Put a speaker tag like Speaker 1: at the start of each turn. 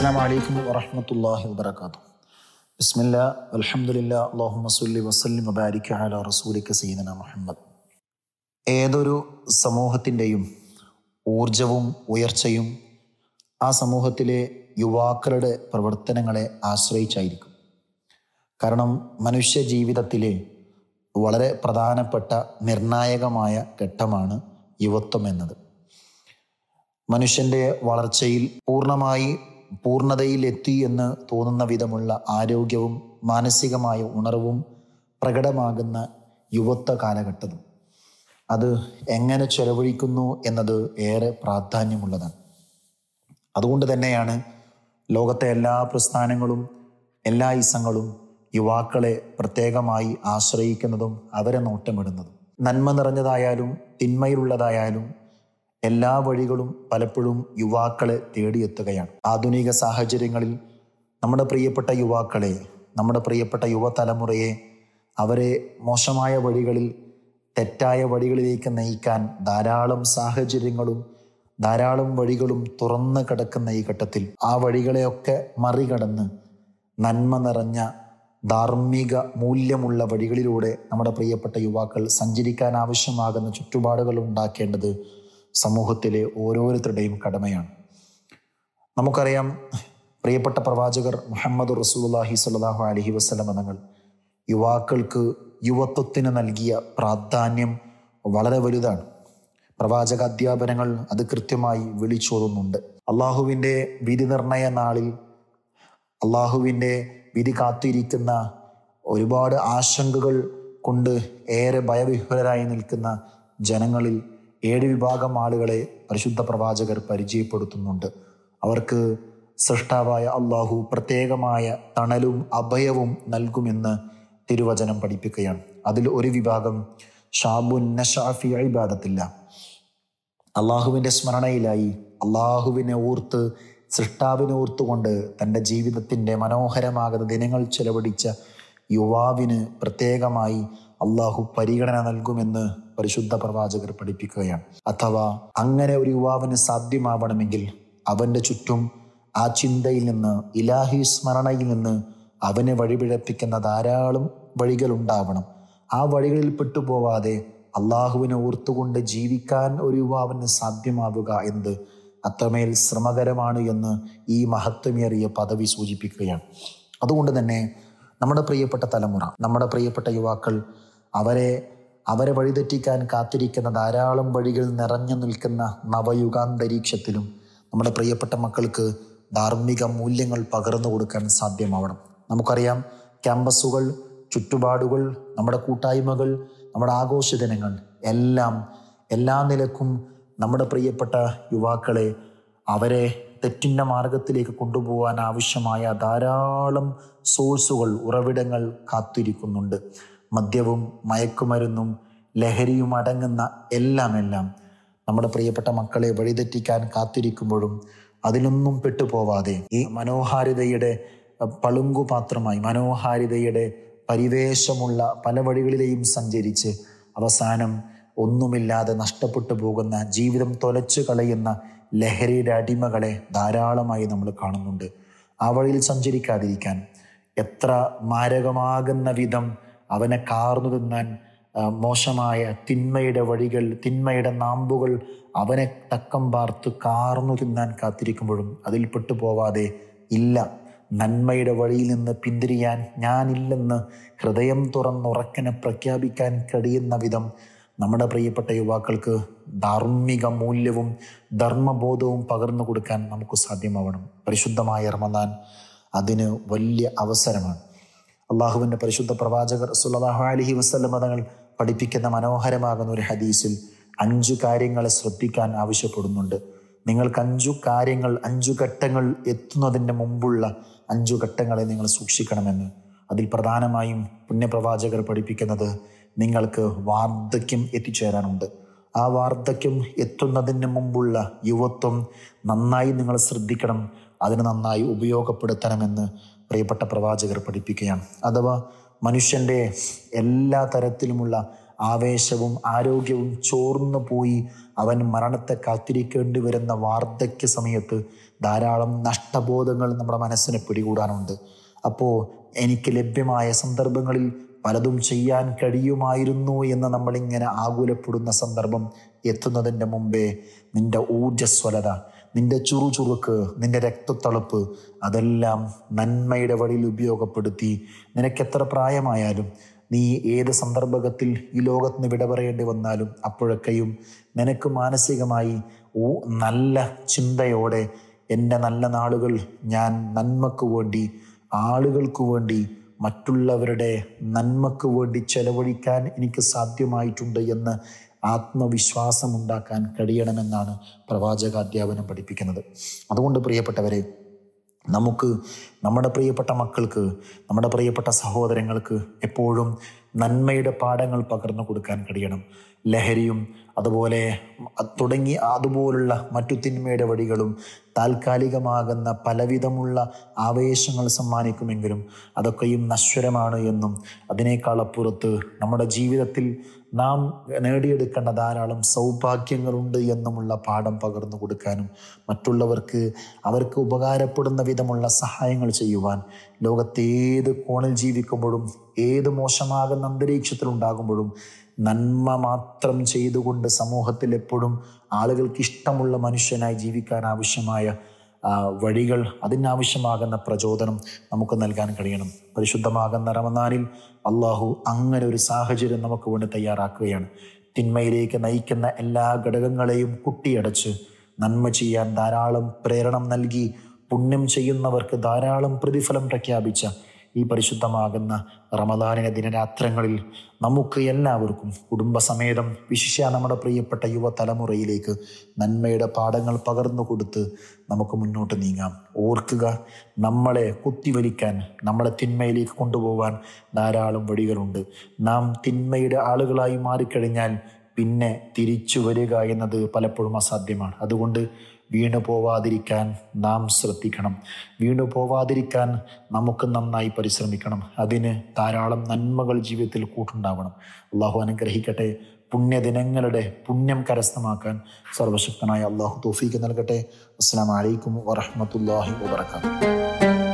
Speaker 1: അസ്സാം വറഹമത്തല്ലാഹി വബർക്കാത്തു ബിസ്മില്ല അലഹമുല്ല അള്ളാഹുമ്മ സല്ലി വസല്ലി വബാരിക അല റസൂലിക സയ്യിദന മുഹമ്മദ് ഏതൊരു സമൂഹത്തിന്റെയും ഊർജവും ഉയർച്ചയും ആ സമൂഹത്തിലെ യുവാക്കളുടെ പ്രവർത്തനങ്ങളെ ആശ്രയിച്ചായിരിക്കും. കാരണം മനുഷ്യ ജീവിതത്തിലെ വളരെ പ്രധാനപ്പെട്ട നിർണായകമായ ഘട്ടമാണ് യുവത്വം എന്നത്. മനുഷ്യന്റെ വളർച്ചയിൽ പൂർണമായി പൂർണതയിൽ എത്തി എന്ന് തോന്നുന്ന വിധമുള്ള ആരോഗ്യവും മാനസികമായ ഉണർവും പ്രകടമാകുന്ന യുവത്വ കാലഘട്ടം. അത് എങ്ങനെ ചെലവഴിക്കുന്നു എന്നത് ഏറെ പ്രാധാന്യമുള്ളതാണ്. അതുകൊണ്ട് തന്നെയാണ് ലോകത്തെ എല്ലാ പ്രസ്ഥാനങ്ങളും എല്ലാ ഇസങ്ങളും യുവാക്കളെ പ്രത്യേകമായി ആശ്രയിക്കുന്നതും അവരെ നോട്ടമിടുന്നതും. നന്മ നിറഞ്ഞതായാലും തിന്മയിലുള്ളതായാലും എല്ലാ വഴികളും പലപ്പോഴും യുവാക്കളെ തേടിയെത്തുകയാണ്. ആധുനിക സാഹചര്യങ്ങളിൽ നമ്മുടെ പ്രിയപ്പെട്ട യുവാക്കളെ നമ്മുടെ പ്രിയപ്പെട്ട യുവതലമുറയെ അവരെ മോശമായ വഴികളിൽ തെറ്റായ വഴികളിലേക്ക് നയിക്കാൻ ധാരാളം സാഹചര്യങ്ങളും ധാരാളം വഴികളും തുറന്നു കിടക്കുന്ന ഈ ഘട്ടത്തിൽ ആ വഴികളെയൊക്കെ മറികടന്ന് നന്മ നിറഞ്ഞ ധാർമ്മിക മൂല്യമുള്ള വഴികളിലൂടെ നമ്മുടെ പ്രിയപ്പെട്ട യുവാക്കൾ സഞ്ചരിക്കാൻ ആവശ്യമാകുന്ന ചുറ്റുപാടുകൾ ഉണ്ടാക്കേണ്ടത് സമൂഹത്തിലെ ഓരോരുത്തരുടെയും കടമയാണ്. നമുക്കറിയാം പ്രിയപ്പെട്ട പ്രവാചകർ മുഹമ്മദ് റസൂലുള്ളാഹി സ്വല്ലല്ലാഹു അലഹി വസല്ലം തങ്ങൾ യുവാക്കൾക്ക് യുവത്വത്തിന് നൽകിയ പ്രാധാന്യം വളരെ വലുതാണ്. പ്രവാചക അധ്യാപനങ്ങൾ അത് കൃത്യമായി വിളിച്ചോതുന്നുണ്ട്. അള്ളാഹുവിന്റെ വിധി നിർണയ നാളിൽ അള്ളാഹുവിന്റെ വിധി കാത്തിരിക്കുന്ന ഒരുപാട് ആശങ്കകൾ കൊണ്ട് ഏറെ ഭയവിഹ്വലരായി നിൽക്കുന്ന ജനങ്ങളിൽ ഏഴ് വിഭാഗം ആളുകളെ പരിശുദ്ധ പ്രവാചകർ പരിചയപ്പെടുത്തുന്നുണ്ട്. അവർക്ക് സൃഷ്ടാവായ അള്ളാഹു പ്രത്യേകമായ തണലും അഭയവും നൽകുമെന്ന് തിരുവചനം പഠിപ്പിക്കുകയാണ്. അതിൽ ഒരു വിഭാഗം ഷാബുൻ നഷാഫി ഇബാദത്തില്ല. അള്ളാഹുവിന്റെ സ്മരണയിലായി അള്ളാഹുവിനെ ഓർത്ത് സൃഷ്ടാവിനെ ഓർത്തുകൊണ്ട് തന്റെ ജീവിതത്തിന്റെ മനോഹരമാകുന്ന ദിനങ്ങൾ ചെലവഴിച്ച യുവാവിന് പ്രത്യേകമായി അള്ളാഹു പരിഗണന നൽകുമെന്ന് പരിശുദ്ധ പ്രവാചകർ പഠിപ്പിക്കുകയാണ്. അഥവാ അങ്ങനെ ഒരു യുവാവിന് സാധ്യമാവണമെങ്കിൽ അവന്റെ ചുറ്റും ആ ചിന്തയിൽ നിന്ന് ഇലാഹി സ്മരണയിൽ നിന്ന് അവനെ വഴിപിഴപ്പിക്കുന്ന ധാരാളം വഴികൾ ഉണ്ടാവണം. ആ വഴികളിൽ പെട്ടുപോവാതെ അള്ളാഹുവിനെ ഓർത്തുകൊണ്ട് ജീവിക്കാൻ ഒരു യുവാവിന് സാധ്യമാവുക എന്ത് അത്രമേൽ ശ്രമകരമാണ് എന്ന് ഈ മഹത്വമേറിയ പദവി സൂചിപ്പിക്കുകയാണ്. അതുകൊണ്ട് തന്നെ നമ്മുടെ പ്രിയപ്പെട്ട തലമുറ നമ്മുടെ പ്രിയപ്പെട്ട യുവാക്കൾ അവരെ അവരെ വഴിതെറ്റിക്കാൻ കാത്തിരിക്കുന്ന ധാരാളം വഴികൾ നിറഞ്ഞു നിൽക്കുന്ന നവയുഗാന്തരീക്ഷത്തിലും നമ്മുടെ പ്രിയപ്പെട്ട മക്കൾക്ക് ധാർമ്മിക മൂല്യങ്ങൾ പകർന്നു കൊടുക്കാൻ സാധ്യമാവണം. നമുക്കറിയാം ക്യാമ്പസുകൾ ചുറ്റുപാടുകൾ നമ്മുടെ കൂട്ടായ്മകൾ നമ്മുടെ ആഘോഷ ദിനങ്ങൾ എല്ലാം എല്ലാ നിലക്കും നമ്മുടെ പ്രിയപ്പെട്ട യുവാക്കളെ അവരെ തെറ്റിന്റെ മാർഗത്തിലേക്ക് കൊണ്ടുപോകാൻ ആവശ്യമായ ധാരാളം സോഴ്സുകൾ ഉറവിടങ്ങൾ കാത്തിരിക്കുന്നുണ്ട്. മദ്യവും മയക്കുമരുന്നും ലഹരിയും അടങ്ങുന്ന എല്ലാം എല്ലാം നമ്മുടെ പ്രിയപ്പെട്ട മക്കളെ വഴിതെറ്റിക്കാൻ കാത്തിരിക്കുമ്പോഴും അതിലൊന്നും പെട്ടുപോവാതെ ഈ മനോഹാരിതയുടെ പളുങ്കുപാത്രമായി മനോഹാരിതയുടെ പരിവേഷമുള്ള പല വഴികളിലെയും സഞ്ചരിച്ച് അവസാനം ഒന്നുമില്ലാതെ നഷ്ടപ്പെട്ടു പോകുന്ന ജീവിതം തൊലച്ചു കളയുന്ന ലഹരിയുടെ അടിമകളെ ധാരാളമായി നമ്മൾ കാണുന്നുണ്ട്. ആ വഴിയിൽ സഞ്ചരിക്കാതിരിക്കാൻ എത്ര മാരകമാകുന്ന വിധം അവനെ കാർന്നു തിന്നാൻ മോശമായ തിന്മയുടെ വഴികൾ തിന്മയുടെ നാമ്പുകൾ അവനെ തക്കം പാർത്ത് കാർന്നു തിന്നാൻ കാത്തിരിക്കുമ്പോഴും അതിൽ പെട്ടു പോവാതെ ഇല്ല. നന്മയുടെ വഴിയിൽ നിന്ന് പിന്തിരിയാൻ ഞാനില്ലെന്ന് ഹൃദയം തുറന്നുറക്കനെ പ്രഖ്യാപിക്കാൻ കഴിയുന്ന വിധം നമ്മുടെ പ്രിയപ്പെട്ട യുവാക്കൾക്ക് ധാർമ്മിക മൂല്യവും ധർമ്മബോധവും പകർന്നു കൊടുക്കാൻ നമുക്ക് സാധ്യമാവണം. പരിശുദ്ധമായ റമദാൻ അതിന് വലിയ അവസരമാണ്. അള്ളാഹുവിന്റെ പരിശുദ്ധ പ്രവാചകർ സുല്ലാഹു അലഹി വസ്ലം തങ്ങൾ പഠിപ്പിക്കുന്ന മനോഹരമാകുന്ന ഒരു ഹദീസിൽ അഞ്ചു കാര്യങ്ങളെ ശ്രദ്ധിക്കാൻ ആവശ്യപ്പെടുന്നുണ്ട്. നിങ്ങൾക്ക് അഞ്ചു കാര്യങ്ങൾ അഞ്ചു ഘട്ടങ്ങൾ എത്തുന്നതിന്റെ മുമ്പുള്ള അഞ്ചു ഘട്ടങ്ങളെ നിങ്ങൾ സൂക്ഷിക്കണമെന്ന്. അതിൽ പ്രധാനമായും പുണ്യപ്രവാചകർ പഠിപ്പിക്കുന്നത് നിങ്ങൾക്ക് വാർദ്ധക്യം എത്തിച്ചേരാനുണ്ട്. ആ വാർദ്ധക്യം എത്തുന്നതിന് മുമ്പുള്ള യുവത്വം നന്നായി നിങ്ങൾ ശ്രദ്ധിക്കണം. അതിന് നന്നായി ഉപയോഗപ്പെടുത്തണമെന്ന് പ്രിയപ്പെട്ട പ്രവാചകർ പഠിപ്പിക്കുകയാണ്. അഥവാ മനുഷ്യന്റെ എല്ലാ തരത്തിലുമുള്ള ആവേശവും ആരോഗ്യവും ചോർന്നു പോയി അവൻ മരണത്തെ കാത്തിരിക്കേണ്ടി വരുന്ന വാർദ്ധക്യ സമയത്ത് ധാരാളം നഷ്ടബോധങ്ങൾ നമ്മുടെ മനസ്സിനെ പിടികൂടാനുണ്ട്. അപ്പോൾ എനിക്ക് ലഭ്യമായ സന്ദർഭങ്ങളിൽ പലതും ചെയ്യാൻ കഴിയുമായിരുന്നു എന്ന് നമ്മളിങ്ങനെ ആകുലപ്പെടുന്ന സന്ദർഭം എത്തുന്നതിന്റെ മുമ്പേ നിന്റെ ഊർജസ്വലത നിന്റെ ചുറുചുറുക്ക് നിന്റെ രക്തത്തളപ്പ് അതെല്ലാം നന്മയുടെ വഴിയിൽ ഉപയോഗപ്പെടുത്തി നിനക്കെത്ര പ്രായമായാലും നീ ഏത് സന്ദർഭത്തിൽ ഈ ലോകത്ത് നിന്ന് വിട പറയേണ്ടി വന്നാലും അപ്പോഴൊക്കെയും നിനക്ക് മാനസികമായി ഓ നല്ല ചിന്തയോടെ എന്റെ നല്ല നാളുകൾ ഞാൻ നന്മക്ക് വേണ്ടി ആളുകൾക്ക് വേണ്ടി മറ്റുള്ളവരുടെ നന്മക്ക് വേണ്ടി ചെലവഴിക്കാൻ എനിക്ക് സാധ്യമായിട്ടുണ്ട് എന്ന് ആത്മവിശ്വാസം ഉണ്ടാക്കാൻ കഴിയണമെന്നാണ് പ്രവാചക അധ്യാപനം പഠിപ്പിക്കുന്നത്. അതുകൊണ്ട് പ്രിയപ്പെട്ടവരെ നമുക്ക് നമ്മുടെ പ്രിയപ്പെട്ട മക്കൾക്ക് നമ്മുടെ പ്രിയപ്പെട്ട സഹോദരങ്ങൾക്ക് എപ്പോഴും നന്മയുടെ പാഠങ്ങൾ പകർന്നു കൊടുക്കാൻ കഴിയണം. ലഹരിയും അതുപോലെ തുടങ്ങി അതുപോലുള്ള മറ്റു തിന്മയുടെ വഴികളും താൽക്കാലികമാകുന്ന പലവിധമുള്ള ആവേശങ്ങൾ സമ്മാനിക്കുമെങ്കിലും അതൊക്കെയും നശ്വരമാണ് എന്നും അതിനേക്കാളപ്പുറത്ത് നമ്മുടെ ജീവിതത്തിൽ നാം നേടിയെടുക്കേണ്ട ധാരാളം സൗഭാഗ്യങ്ങളുണ്ട് എന്നുമുള്ള പാഠം പകർന്നു കൊടുക്കാനും മറ്റുള്ളവർക്ക് അവർക്ക് ഉപകാരപ്പെടുന്ന വിധമുള്ള സഹായങ്ങൾ ചെയ്യുവാൻ ലോകത്തേത് കോണിൽ ജീവിക്കുമ്പോഴും ഏത് മോശമാകുന്ന അന്തരീക്ഷത്തിലുണ്ടാകുമ്പോഴും നന്മ മാത്രം ചെയ്തുകൊണ്ട് സമൂഹത്തിൽ എപ്പോഴും ആളുകൾക്ക് ഇഷ്ടമുള്ള മനുഷ്യനായി ജീവിക്കാൻ ആവശ്യമായ വഴികൾ അതിനാവശ്യമാകുന്ന പ്രചോദനം നമുക്ക് നൽകാൻ കഴിയണം. പരിശുദ്ധമാകുന്ന റമദാനിൽ അള്ളാഹു അങ്ങനെ ഒരു സാഹചര്യം നമുക്ക് വേണ്ടി തയ്യാറാക്കുകയാണ്. തിന്മയിലേക്ക് നയിക്കുന്ന എല്ലാ ഘടകങ്ങളെയും കുട്ടിയടച്ച് നന്മ ചെയ്യാൻ ധാരാളം പ്രേരണം നൽകി പുണ്യം ചെയ്യുന്നവർക്ക് ധാരാളം പ്രതിഫലം പ്രഖ്യാപിച്ച ഈ പരിശുദ്ധമാകുന്ന റമദാനിലെ ദിനരാത്രങ്ങളിൽ നമുക്ക് എല്ലാവർക്കും കുടുംബസമേതം വിശിഷ്യ നമ്മുടെ പ്രിയപ്പെട്ട യുവതലമുറയിലേക്ക് നന്മയുടെ പാഠങ്ങൾ പകർന്നു കൊടുത്ത് നമുക്ക് മുന്നോട്ട് നീങ്ങാം. ഓർക്കുക നമ്മളെ കുത്തിവലിക്കാൻ നമ്മളെ തിന്മയിലേക്ക് കൊണ്ടുപോകാൻ ധാരാളം വഴികളുണ്ട്. നാം തിന്മയുടെ ആളുകളായി മാറിക്കഴിഞ്ഞാൽ പിന്നെ തിരിച്ചു വരിക എന്നത് പലപ്പോഴും അസാധ്യമാണ്. അതുകൊണ്ട് വീണു പോവാതിരിക്കാൻ നാം ശ്രദ്ധിക്കണം. വീണു പോവാതിരിക്കാൻ നമുക്ക് നന്നായി പരിശ്രമിക്കണം. അതിന് ധാരാളം നന്മകൾ ജീവിതത്തിൽ കൂട്ടുണ്ടാവണം. അള്ളാഹു അനുഗ്രഹിക്കട്ടെ. പുണ്യദിനങ്ങളുടെ പുണ്യം കരസ്ഥമാക്കാൻ സർവശക്തനായ അള്ളാഹു തോഫീക്ക് നൽകട്ടെ. അസ്സാം വലൈക്കും വറഹമത്തല്ലാഹി വാത്തു